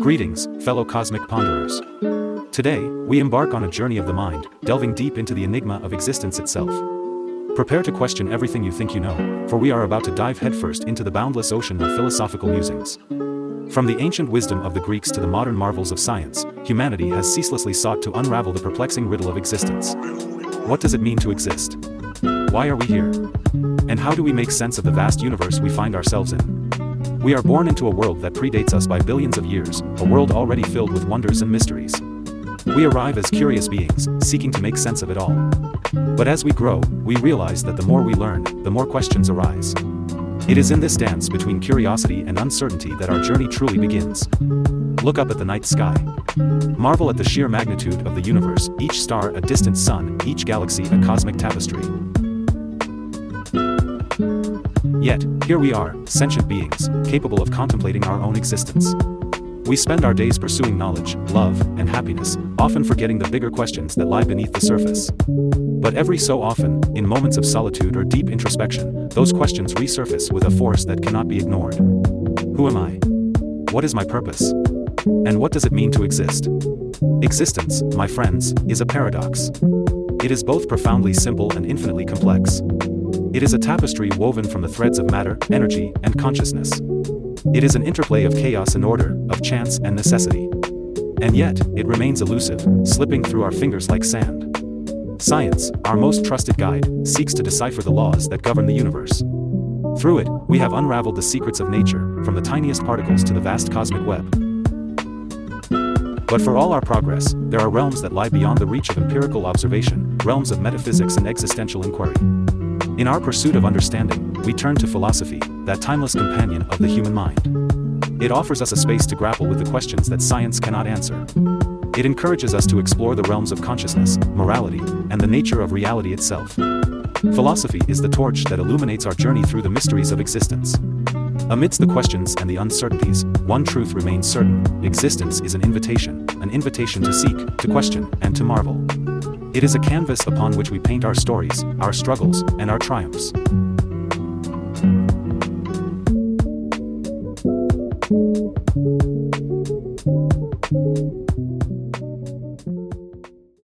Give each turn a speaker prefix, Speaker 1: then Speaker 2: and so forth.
Speaker 1: Greetings, fellow cosmic ponderers. Today, we embark on a journey of the mind, delving deep into the enigma of existence itself. Prepare to question everything you think you know, for we are about to dive headfirst into the boundless ocean of philosophical musings. From the ancient wisdom of the Greeks to the modern marvels of science, humanity has ceaselessly sought to unravel the perplexing riddle of existence. What does it mean to exist? Why are we here? And how do we make sense of the vast universe we find ourselves in? We are born into a world that predates us by billions of years, a world already filled with wonders and mysteries. We arrive as curious beings, seeking to make sense of it all. But as we grow, we realize that the more we learn, the more questions arise. It is in this dance between curiosity and uncertainty that our journey truly begins. Look up at the night sky. Marvel at the sheer magnitude of the universe, each star a distant sun, each galaxy a cosmic tapestry. Yet, here we are, sentient beings, capable of contemplating our own existence. We spend our days pursuing knowledge, love, and happiness, often forgetting the bigger questions that lie beneath the surface. But every so often, in moments of solitude or deep introspection, those questions resurface with a force that cannot be ignored. Who am I? What is my purpose? And what does it mean to exist? Existence, my friends, is a paradox. It is both profoundly simple and infinitely complex. It is a tapestry woven from the threads of matter, energy, and consciousness. It is an interplay of chaos and order, of chance and necessity. And yet, it remains elusive, slipping through our fingers like sand. Science, our most trusted guide, seeks to decipher the laws that govern the universe. Through it, we have unraveled the secrets of nature, from the tiniest particles to the vast cosmic web. But for all our progress, there are realms that lie beyond the reach of empirical observation, realms of metaphysics and existential inquiry. In our pursuit of understanding, we turn to philosophy, that timeless companion of the human mind. It offers us a space to grapple with the questions that science cannot answer. It encourages us to explore the realms of consciousness, morality, and the nature of reality itself. Philosophy is the torch that illuminates our journey through the mysteries of existence. Amidst the questions and the uncertainties, one truth remains certain existence is an invitation, an invitation to seek, to question, and to marvel. It is a canvas upon which we paint our stories, our struggles, and our triumphs.